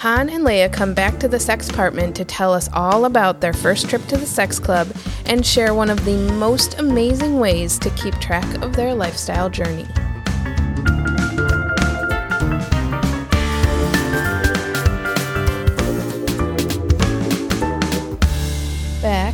Han and Leia come back to the sex apartment to tell us all about their first trip to the sex club and share one of the most amazing ways to keep track of their lifestyle journey.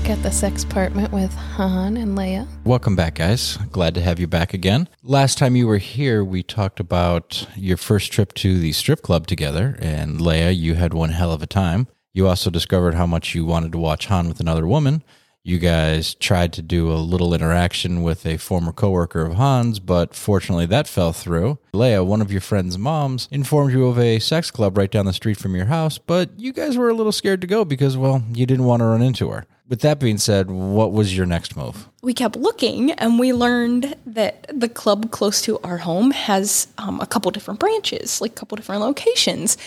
At the sex apartment with Han and Leia. Welcome back, guys. Glad to have you back again. Last time you were here, we talked about your first trip to the strip club together, and Leia, you had one hell of a time. You also discovered how much you wanted to watch Han with another woman. You guys tried to do a little interaction with a former coworker of Han's, but fortunately that fell through. Leia, one of your friend's moms, informed you of a sex club right down the street from your house, but you guys were a little scared to go because, well, you didn't want to run into her. With that being said, what was your next move? we kept looking and we learned that the club close to our home has um, a couple different branches, like a couple different locations.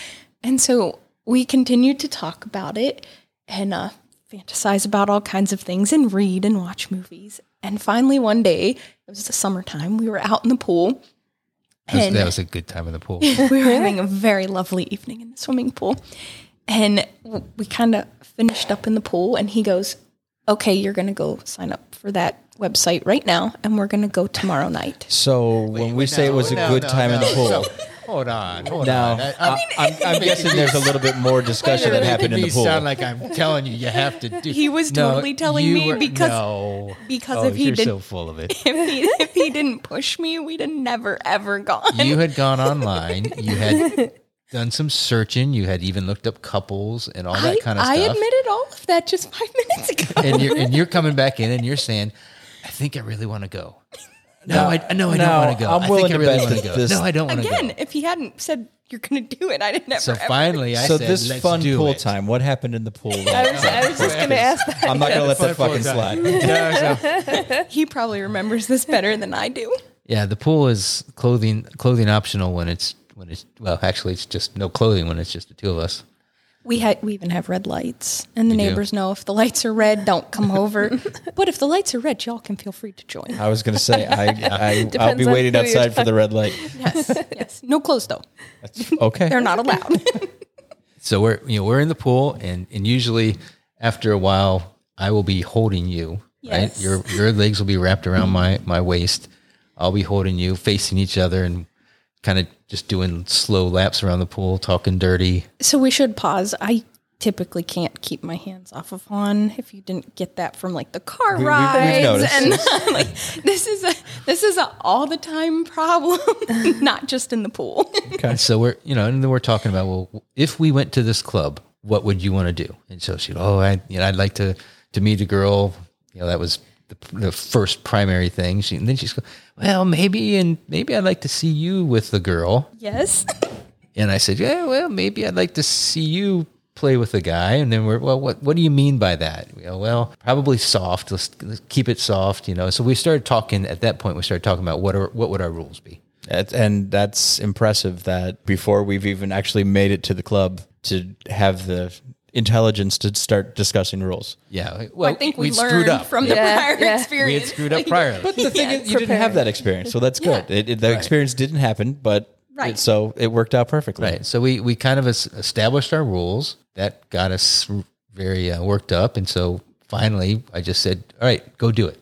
And so we continued to talk about it and uh, fantasize about all kinds of things and read and watch movies. And finally, one day, it was the summertime, we were out in the pool. That was, And that was a good time in the pool. we were having a very lovely evening in the swimming pool. And we kind of finished up in the pool, and he goes, Okay, you're going to go sign up for that website right now, and we're going to go tomorrow night. So when we say it was a No, good no, time in the pool. Hold on, hold now on. I, I, I'm, I'm guessing there's a little bit more discussion that happened in the pool. Sound like I'm telling you, you have to do. He was No, totally telling me were- because no. because oh, if he you're did- so full of it. if he if he didn't push me, we'd have never ever gone. You had gone online. You had done some searching. You had even looked up couples and all that I, kind of I stuff. I admitted all of that just five minutes ago. and you're and you're coming back in and you're saying, "I think I really want to go." No, I no, I No, don't want to go. I'm I willing think I to really bet want to go. this- no, I don't want to Again, if he hadn't said you're going to do it, I'd have never. So ever- finally, I so said, this Let's fun do pool it. time, what happened in the pool? I was, I was just going to ask that. I'm not going to let that fucking slide. time. No, he probably remembers this better than I do. yeah, the pool is clothing clothing optional when it's when it's well, actually, it's just no clothing when it's just the two of us. We had we even have red lights, and the You do? neighbors know if the lights are red, don't come over. but if the lights are red, y'all can feel free to join. I was going to say I, I I'll be waiting outside for the red light. Yes, yes. No clothes though. Okay. They're not allowed. So we're you know we're in the pool, and and usually after a while, I will be holding you. Right, Yes. your your legs will be wrapped around my my waist. I'll be holding you, facing each other, and kind of just doing slow laps around the pool, talking dirty. so we should pause. I typically can't keep my hands off of Han. If you didn't get that from like the car we've rides, and like this is a this is a all the time problem, not just in the pool. And so we're, you know, and then we're talking about, well, if we went to this club, what would you want to do? And so she, oh, I, you know, I'd like to to meet a girl. You know, that was the, the first primary thing. She, and then she's, go, well, maybe, and maybe I'd like to see you with the girl. yes. And I said, yeah, well, maybe I'd like to see you play with a guy. And then we're, well, what, what do you mean by that? You know, well, probably soft. Let's, let's keep it soft, you know? So we started talking at that point, we started talking about what are, what would our rules be? And that's impressive that before we've even actually made it to the club to have the intelligence to start discussing rules. Yeah. Well, I think we we'd learned screwed up. from the Yeah, prior yeah. experience. we had screwed up prior. But the thing is, you didn't have that experience, so that's good. Yeah. It, it- the experience didn't happen, but Right. it- so it worked out perfectly. Right. So we, we kind of established our rules. That got us very uh, worked up. And so finally, I just said, all right, go do it.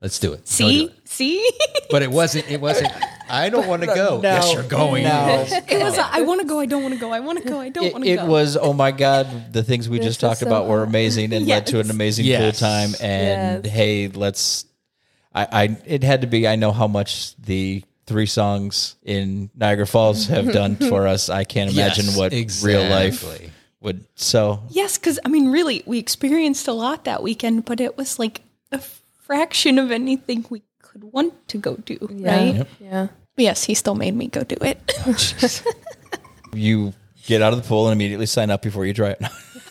Let's do it. Go do See, it." see. But it wasn't, it wasn't, I don't want to go. yes, you're going. No, it was. A, I want to go. I don't want to go. I want to go. I don't want to go. it was oh my god the things we just talked so about were amazing and led to an amazing Yes. pool time and Yes. hey let's I, I it had to be i know how much the three songs in niagara falls have done for us i can't imagine Yes, what real life would so Yes, because I mean, really, we experienced a lot that weekend, but it was like a fraction of anything we could want to go do, right? Yeah. But yes, he still made me go do it. Oh, you get out of the pool and immediately sign up before you try it.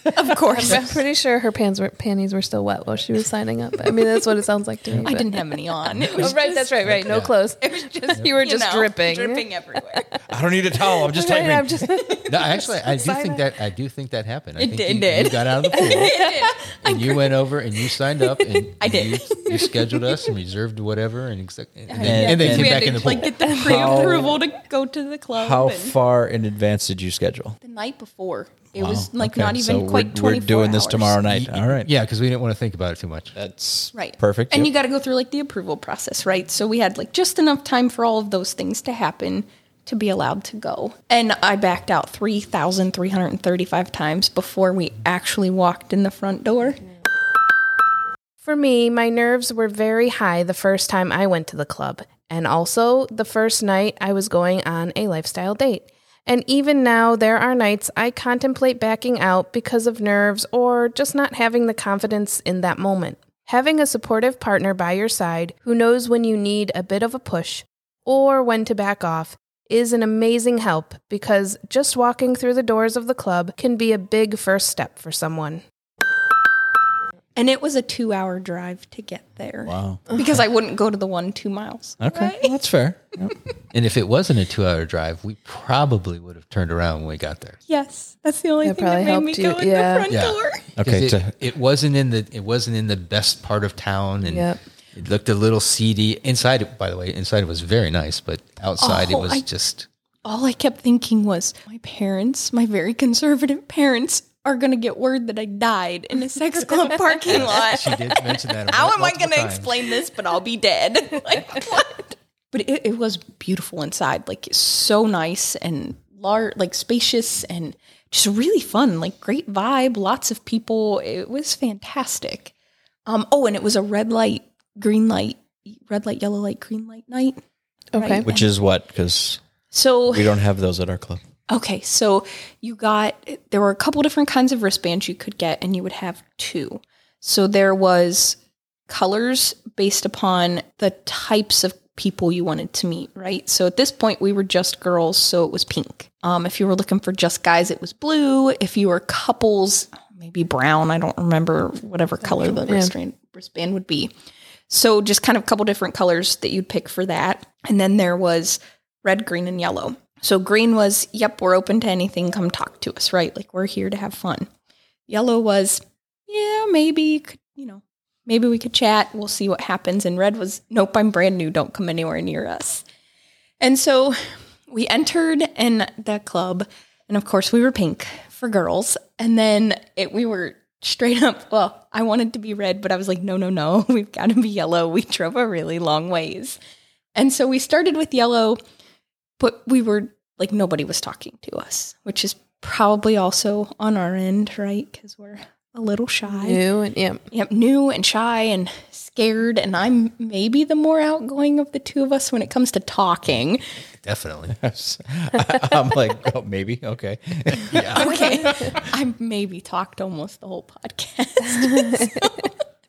of course. I'm pretty sure her pants were, panties were still wet while she was signing up. I mean, that's what it sounds like to me. I but- didn't have any on. It oh, was Oh, right, just- that's right, right. No clothes. It was just You were you just know, dripping. dripping everywhere. I don't need a towel. I'm just Right, typing. I'm just No, actually, I do think that I do think that happened. I It think did- you, did. you got out of the pool and you went over and you signed up and I did. You, you scheduled us and reserved whatever and, exact, and, then, And- and then came we back had in to the pool. like get the pre-approval to go to the club. How and far in advance did you schedule? the night before, it was like Okay, not even so quite we're, 24 we're doing this hours. tomorrow night. All right. yeah, because we didn't want to think about it too much. That's Right. Perfect. And Yep. you got to go through like the approval process, right? So we had like just enough time for all of those things to happen to be allowed to go. And I backed out 3,335 times before we actually walked in the front door. For me, my nerves were very high the first time I went to the club, and also the first night I was going on a lifestyle date. And even now, there are nights I contemplate backing out because of nerves or just not having the confidence in that moment. Having a supportive partner by your side who knows when you need a bit of a push or when to back off is an amazing help because just walking through the doors of the club can be a big first step for someone. And it was a two hour drive to get there. Wow. Because I wouldn't go to the one two miles. Okay. Well, that's fair. Yep. And if it wasn't a two-hour drive, we probably would have turned around when we got there. Yes. That's the only That thing that probably made me helped go in yeah. the front Yeah. door. Okay. 'Cause To, It, it wasn't in the it wasn't in the best part of town, and Yep. It looked a little seedy. Inside, by the way, inside it was very nice, but outside it Oh, was I- just all I kept thinking was, my parents, my very conservative parents, are going to get word that I died in a sex club parking lot. she did mention that. How am I going to explain this? But I'll be dead. like, what? But it, it was beautiful inside. Like, so nice and large, like spacious and just really fun. Like, great vibe, lots of people. It was fantastic. Um, oh, and it was a red light, green light, red light, yellow light, green light night. Okay. Right. which is what? Because So we don't have those at our club. Okay, so you got there were a couple different kinds of wristbands you could get, and you would have two. So there was colors based upon the types of people you wanted to meet, right? So at this point, we were just girls, so it was pink. Um, if you were looking for just guys, it was blue. If you were couples, maybe brown. I don't remember whatever color the wristband, wristband would be. So just kind of a couple different colors that you'd pick for that. And then there was red, green, and yellow. So green was, yep, we're open to anything. Come talk to us, right? Like we're here to have fun. Yellow was, yeah, maybe you could, you know, maybe we could chat. We'll see what happens. And red was, nope, I'm brand new. Don't come anywhere near us. And so we entered in the club, and of course we were pink for girls. And then it, we were straight up. Well, I wanted to be red, but I was like, no, no, no, we've got to be yellow. We drove a really long ways, and so we started with yellow, but we were like nobody was talking to us, which is probably also on our end, right? Because we're a little shy. New and yeah. Yep, new and shy and scared, and I'm maybe the more outgoing of the two of us when it comes to talking. definitely. I'm like, oh, maybe. Okay. Okay, I maybe talked almost the whole podcast. so,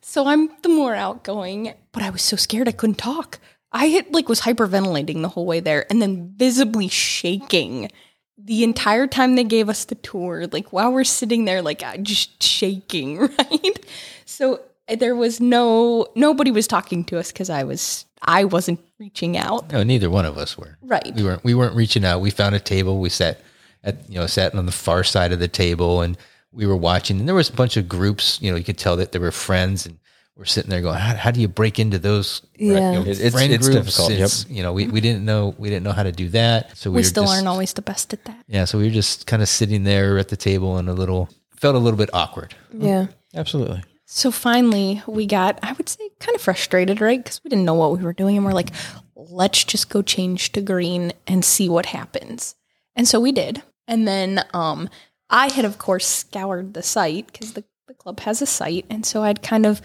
so I'm the more outgoing, but I was so scared I couldn't talk. I had, like was hyperventilating the whole way there, and then visibly shaking the entire time they gave us the tour. Like while we're sitting there, like uh, just shaking, right? So eh, there was no nobody was talking to us because I was I wasn't reaching out. No, neither one of us were. Right. We weren't. We weren't reaching out. We found a table. We sat at you know sat on the far side of the table, and we were watching. And there was a bunch of groups. You know, you could tell that there were friends, and we're sitting there going, "How, how do you break into those?" Yeah. you know, it's- friend it's groups? difficult, yep. You know, we, we didn't know we didn't know how to do that. So we, We still just, aren't always the best at that. Yeah, so we were just kind of sitting there at the table and a little felt a little bit awkward. Yeah. Absolutely. So finally, we got, I would say, kind of frustrated, right? Because we didn't know what we were doing. And we're like, let's just go change to green and see what happens. And so we did. And then um, I had, of course, scoured the site because the, the club has a site. And so I'd kind of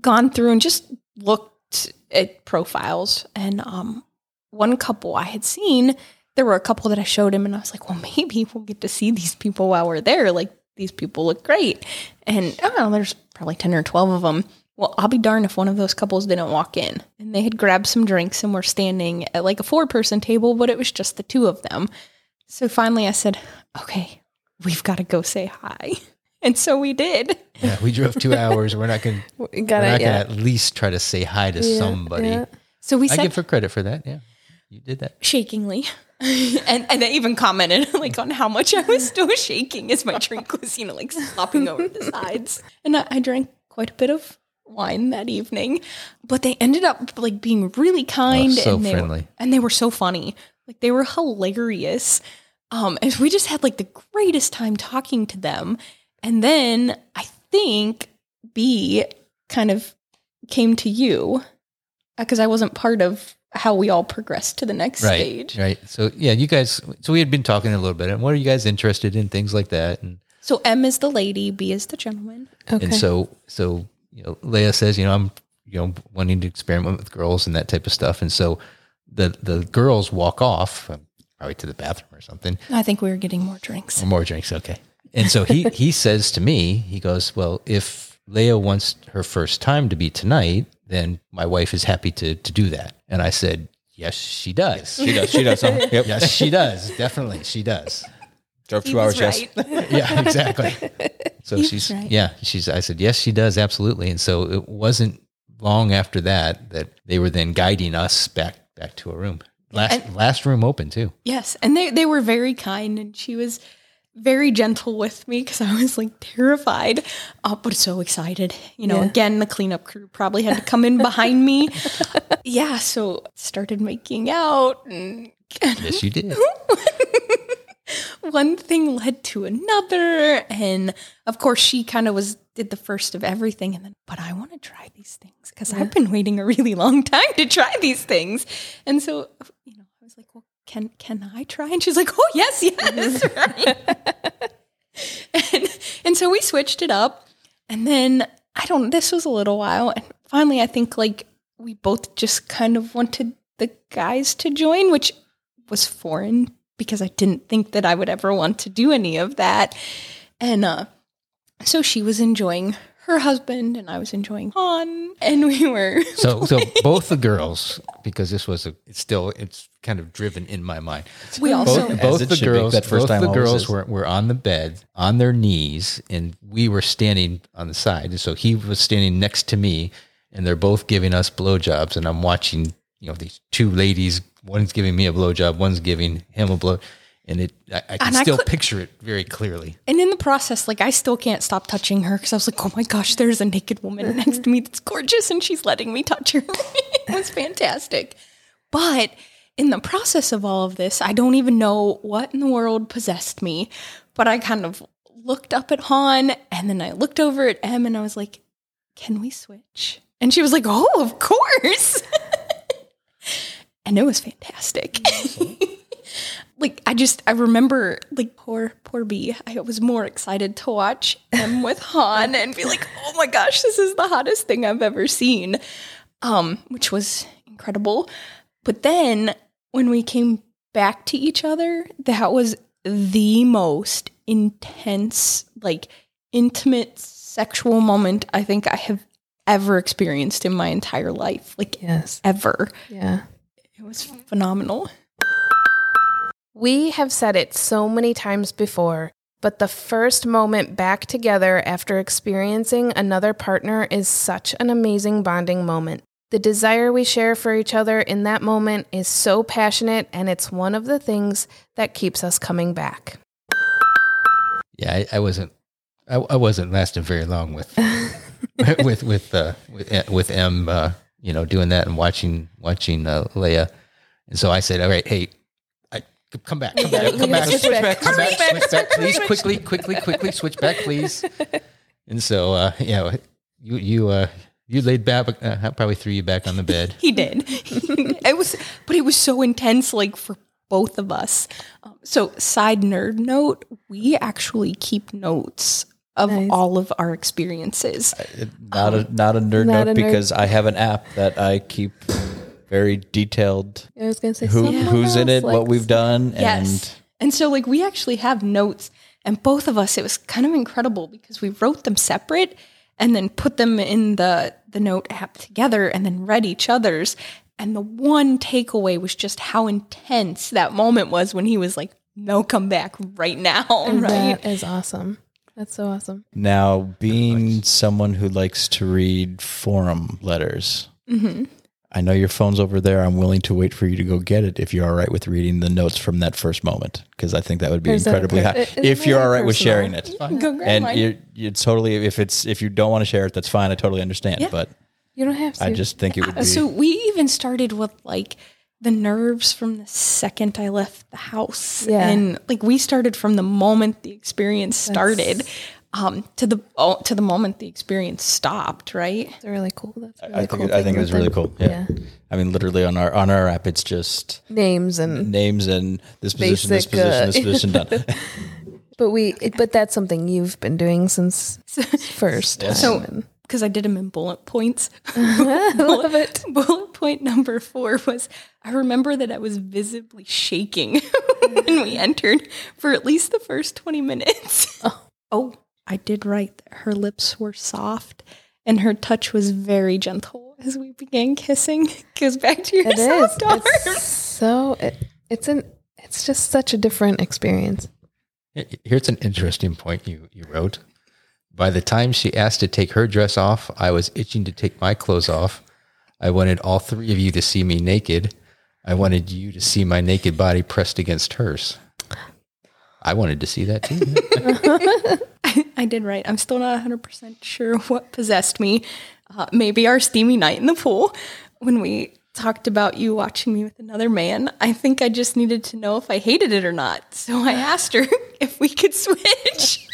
gone through and just looked at profiles. And um, one couple I had seen, there were a couple that I showed him, and I was like, well, maybe we'll get to see these people while we're there. Like, these people look great. And I don't know, there's probably 10 or 12 of them. Well, I'll be darned if one of those couples didn't walk in. And they had grabbed some drinks and were standing at like a four person table, but it was just the two of them. So finally I said, okay, we've got to go say hi. And so we did. Yeah, we drove two hours. We're not going to We're got not it. going Yeah. to at least try to say hi to somebody. yeah. So we I said give her credit for that. Yeah, you did that. shakingly. and and I even commented like on how much I was still shaking as my drink was, you know, like slopping over the sides. And I, I drank quite a bit of wine that evening. But they ended up like being really kind Oh, so and they friendly. Were, and they were so funny. Like they were hilarious. Um, and we just had like the greatest time talking to them. And then I think B kind of came to you because I wasn't part of how we all progressed to the next Right, stage. right. So yeah, you guys. So we had been talking a little bit. And what are you guys interested in? Things like that. And So M is the lady, B is the gentleman. Okay. and so so you know, Leia says, you know, I'm you know wanting to experiment with girls and that type of stuff. And so the the girls walk off, um, probably to the bathroom or something. I think we were getting more drinks. Or more drinks, okay. And so he he says to me, he goes, "Well, if Leia wants her first time to be tonight, then my wife is happy to to do that." And I said, "Yes, she does. She does. She does. Huh? Yep. yes, she does. Definitely, she does." Drove He two hours. was Yes. right. Yeah, exactly. So He she's right. yeah, she's. I said, "Yes, she does, absolutely." And so it wasn't long after that that they were then guiding us back back to a room. Last last room open too. Yes, and they they were very kind, and she was very gentle with me because I was like terrified, uh, but so excited. You know, Yeah. again, the cleanup crew probably had to come in behind me. Yeah, so started making out, and Yes, you did. one thing led to another, and of course, she kind of was did the first of everything, and then, but I want to try these things because I've been waiting a really long time to try these things, and so you know, I was like, well, can can I try? And she's like, oh yes, yes, right. and and so we switched it up, and then I don't. This was a little while, and finally, I think like we both just kind of wanted the guys to join, which was foreign because I didn't think that I would ever want to do any of that. And uh, so she was enjoying her husband, and I was enjoying Han, and we were. So so both the girls, because this was a it's still it's kind of driven in my mind. We also both, As both the should be. girls That first both time the girls were, were on the bed on their knees and we were standing on the side and so he was standing next to me and they're both giving us blowjobs and i'm watching you know these two ladies one's giving me a blowjob one's giving him a blow and it i, I can And I still could- picture it very clearly And in the process, like I still can't stop touching her because I was like, oh my gosh, there's a naked woman next to me that's gorgeous, and she's letting me touch her. it was fantastic. But in the process of all of this, I don't even know what in the world possessed me. But I kind of looked up at Han and then I looked over at Em and I was like, can we switch? And she was like, oh, of course. and it was fantastic. Like I just I remember like poor poor B. I was more excited to watch him with Han and be like, oh my gosh, this is the hottest thing I've ever seen. Um, which was incredible. But then when we came back to each other, that was the most intense, like intimate sexual moment I think I have ever experienced in my entire life. Like Yes. ever. Yeah. It was phenomenal. We have said it so many times before, but the first moment back together after experiencing another partner is such an amazing bonding moment. The desire we share for each other in that moment is so passionate, and it's one of the things that keeps us coming back. yeah i, I wasn't I, I wasn't lasting very long with with with uh with, with M uh you know doing that and watching watching uh, Leia and so I said all right hey come back come back we come back switch switch back. back come back Switch back, switch back switch, please switch. quickly quickly quickly switch back please and so uh yeah you you uh you laid back uh, I probably threw you back on the bed He did. it was, but it was so intense, like for both of us. Um, so, side nerd note: we actually keep notes of Nice. all of our experiences. Not a not a nerd Not note a nerd- because I have an app that I keep very detailed. I was going to say Who someone who's in else it, what we've done, Yes. And so, like, we actually have notes And both of us, it was kind of incredible because we wrote them separate and then put them in the the note app together and then read each other's. And the one takeaway was just how intense that moment was when he was like, "No, come back right now!" Right? That is awesome. That's so awesome. Now, being someone who likes to read forum letters, mm-hmm. I know your phone's over there. I'm willing to wait for you to go get it if you're all right with reading the notes from that first moment, because I think that would be Is that incredibly per- high. isn't If you're that all right with sharing it, Go grab and mine. you you totally if it's if you don't want to share it, that's fine. I totally understand. Yeah. But You don't have to. I just think it would uh, be. So we even started with like the nerves from the second I left the house. Yeah. And like we started from the moment the experience started um, to the oh, to the moment the experience stopped, right? It's really cool. That's really I cool. think I think thing it was really cool. Yeah. I mean, literally on our on our app, it's just Names and names and this position, this position, uh, this position done. but we it- but that's something you've been doing since first. So time. because I did them in bullet points. I love it. bullet point number four was I remember that I was visibly shaking when we entered for at least the first 20 minutes. Oh, I did write that her lips were soft and her touch was very gentle as we began kissing. Goes back to your It is. soft arms. It's so it, it's an it's just such a different experience. Here's an interesting point you, you wrote. By the time she asked to take her dress off, I was itching to take my clothes off. I wanted all three of you to see me naked. I wanted you to see my naked body pressed against hers. I wanted to see that too. I did right. I'm still not 100% sure what possessed me. Uh, maybe our steamy night in the pool when we talked about you watching me with another man. I think I just needed to know if I hated it or not. So I asked her if we could switch.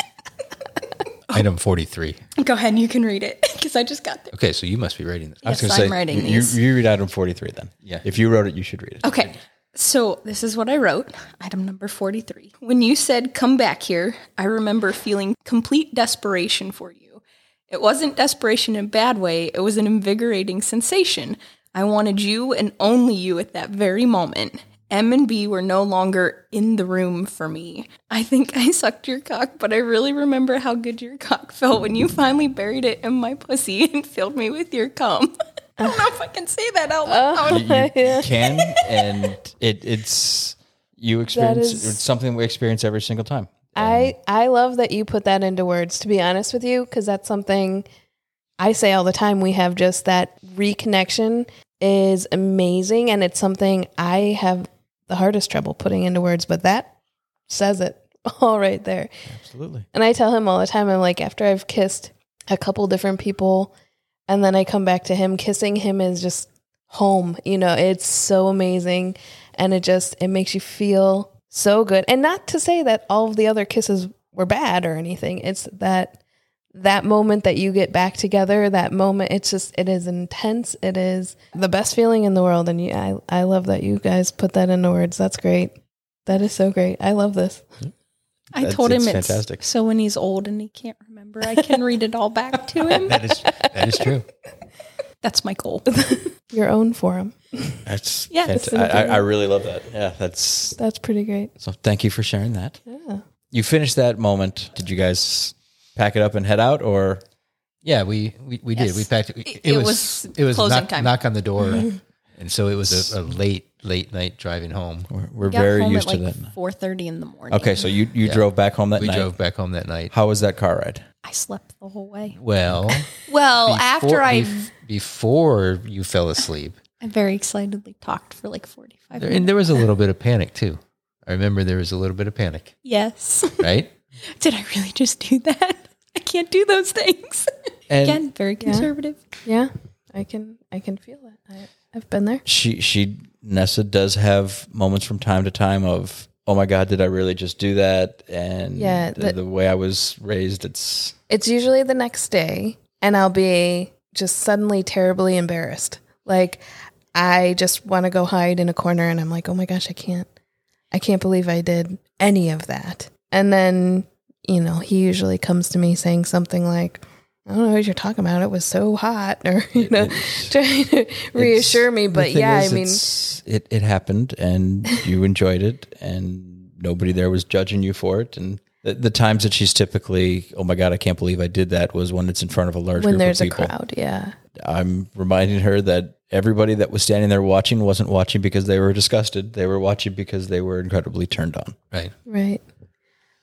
Item 43. Go ahead, and you can read it because I just got there. Okay, so you must be writing this. I was Yes, going to I'm writing you, these. you read item 43 then. Yeah. If you wrote it, you should read it. Okay. So this is what I wrote, item number 43. When you said, come back here, I remember feeling complete desperation for you. It wasn't desperation in a bad way, it was an invigorating sensation. I wanted you and only you at that very moment. M and B were no longer in the room for me. I think I sucked your cock, but I really remember how good your cock felt when you finally buried it in my pussy and filled me with your cum. I don't know if I can say that out loud. Oh, you, you can, and it, it's you experience is- it's something we experience every single time. I I love that you put that into words. To be honest with you, because that's something I say all the time. We have just that reconnection is amazing, and it's something I have the hardest trouble putting into words. But that says it all right there. Absolutely. And I tell him all the time, I'm like, after I've kissed a couple different people and then I come back to him, kissing him is just home. You know, it's so amazing. And it just, it makes you feel so good. And not to say that all of the other kisses were bad or anything. It's that, that moment that you get back together, that moment, it's just, it is intense. It is the best feeling in the world. And you, I, I love that you guys put that into words. That's great. That is so great. I love this. Mm-hmm. I That's- told him it's it's fantastic. so when he's old and he can't remember, I can read it all back to him. That is that is true. That's my goal. Your own forum. That's Yeah, I, I, I really love that. Yeah, that's That's pretty great. so. Thank you for sharing that. Yeah. You finished that moment. Did you guys pack it up and head out, or Yeah, we we, we did. We packed it. It, It was, was it was closing knock, time. knock on the door, mm-hmm. and so it was a, a late late night driving home. we're, we're Got very home used at to like that? four thirty in the morning. Okay, so you you drove back home that night. We drove back home that night. How was that car ride? I slept the whole way. Well, Well, after I, bef- before you fell asleep, I very excitedly talked for like forty five minutes. and there was a little bit of panic too. I remember there was a little bit of panic, Yes. right? Did I really just do that? I can't do those things. And Again, very conservative. Yeah, I can I can feel it. I, I've been there. she she Nessa does have moments from time to time of oh my god did I really just do that and Yeah, the, the way I was raised it's It's usually the next day, and I'll be just suddenly terribly embarrassed. Like I just want to go hide in a corner, and I'm like, oh my gosh, I can't, I can't believe I did any of that. And then you know he usually comes to me saying something like. I don't know what you're talking about. It was so hot, or you know, trying to reassure me. But yeah, is, I mean, it it happened and you enjoyed it and nobody there was judging you for it and The, the times that she's typically, oh my god, I can't believe I did that, was when it's in front of a large when group there's of a people. crowd. Yeah. I'm reminding her that everybody that was standing there watching wasn't watching because they were disgusted. They were watching because they were incredibly turned on. Right. Right.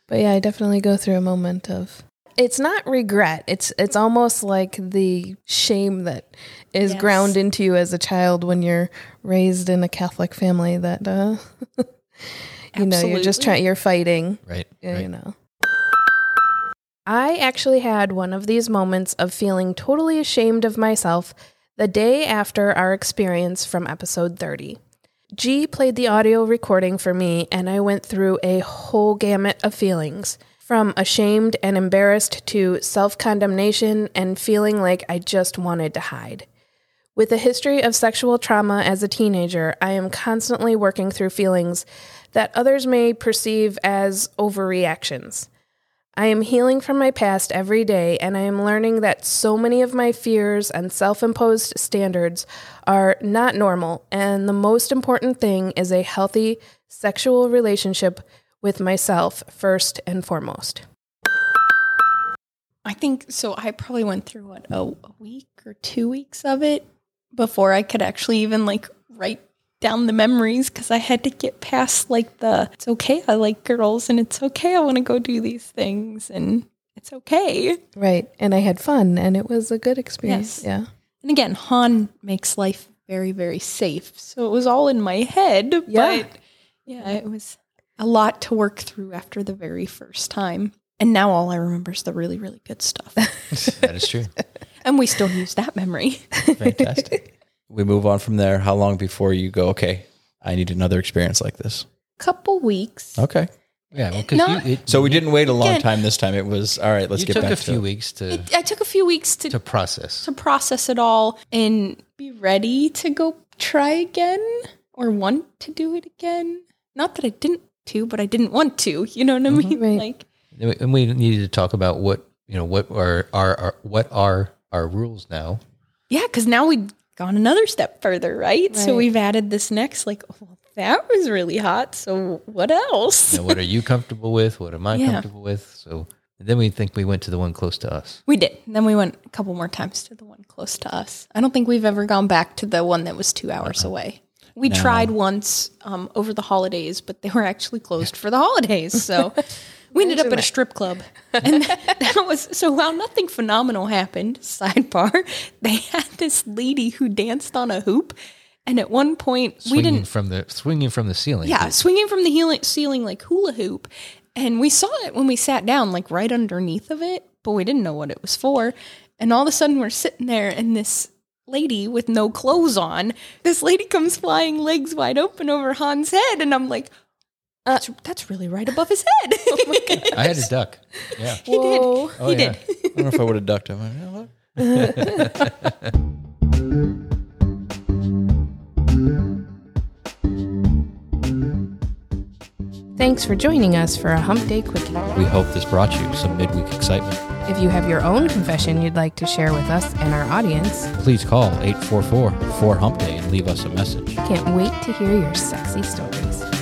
But yeah, I definitely go through a moment of it's not regret. It's it's almost like the shame that is Yes. ground into you as a child when you're raised in a Catholic family that uh you know, you're just trying you're fighting, Right. you right. know. I actually had one of these moments of feeling totally ashamed of myself the day after our experience from episode 30. G played the audio recording for me, and I went through a whole gamut of feelings from ashamed and embarrassed to self condemnation and feeling like I just wanted to hide. With a history of sexual trauma as a teenager, I am constantly working through feelings that others may perceive as overreactions. I am healing from my past every day, and I am learning that so many of my fears and self imposed standards are not normal, and the most important thing is a healthy sexual relationship with myself first and foremost. I think so. I probably went through what a, a week or two weeks of it before I could actually even like write down the memories because I had to get past like the it's okay I like girls and it's okay I want to go do these things and it's okay. Right. And I had fun, and it was a good experience. Yes. Yeah. And again, Han makes life very very safe, so it was all in my head. Yeah. But yeah, it was a lot to work through after the very first time. And now all I remember is the really really good stuff, That is true. and we still use that memory. Fantastic. we move on from there. How long before you go, okay, I need another experience like this? A couple weeks. Okay. Yeah. Well, because Not- you, it, So we didn't wait a long Again- time this time. It was, all right, let's you get took back a to few it. weeks to I took a few weeks to to process. to process it all and be ready to go try again or want to do it again. Not that I didn't to, but I didn't want to. You know what I mm-hmm. mean? Right. Like And we- needed to talk about what you know what are our, our what are our rules now. yeah, because now we've gone another step further, right? So we've added this next. Like, oh, that was really hot. So what else? You know, what are you comfortable with? What am I Yeah. comfortable with? So and then we think we went to the one close to us. We did. Then we went a couple more times to the one close to us. I don't think we've ever gone back to the one that was two hours uh-huh. away. We tried once um, over the holidays, but they were actually closed for the holidays. So we ended up at a strip club. And that, that was so while nothing phenomenal happened, sidebar, they had this lady who danced on a hoop. And at one point, we didn't from the swinging from the ceiling. yeah, swinging from the healing, ceiling like hula hoop. And we saw it when we sat down, like right underneath of it, but we didn't know what it was for. And all of a sudden, we're sitting there, and this lady with no clothes on, this lady comes flying legs wide open over Han's head. And I'm like, that's, that's really right above his head. Oh I had to duck. Yeah. he did. Whoa. Oh, he yeah. did. I don't know if I would have ducked him. You know what? Thanks for joining us for a Hump Day Quickie. We hope this brought you some midweek excitement. If you have your own confession you'd like to share with us and our audience, Please call 844 4 Hump Day and leave us a message. can't wait to hear your sexy stories.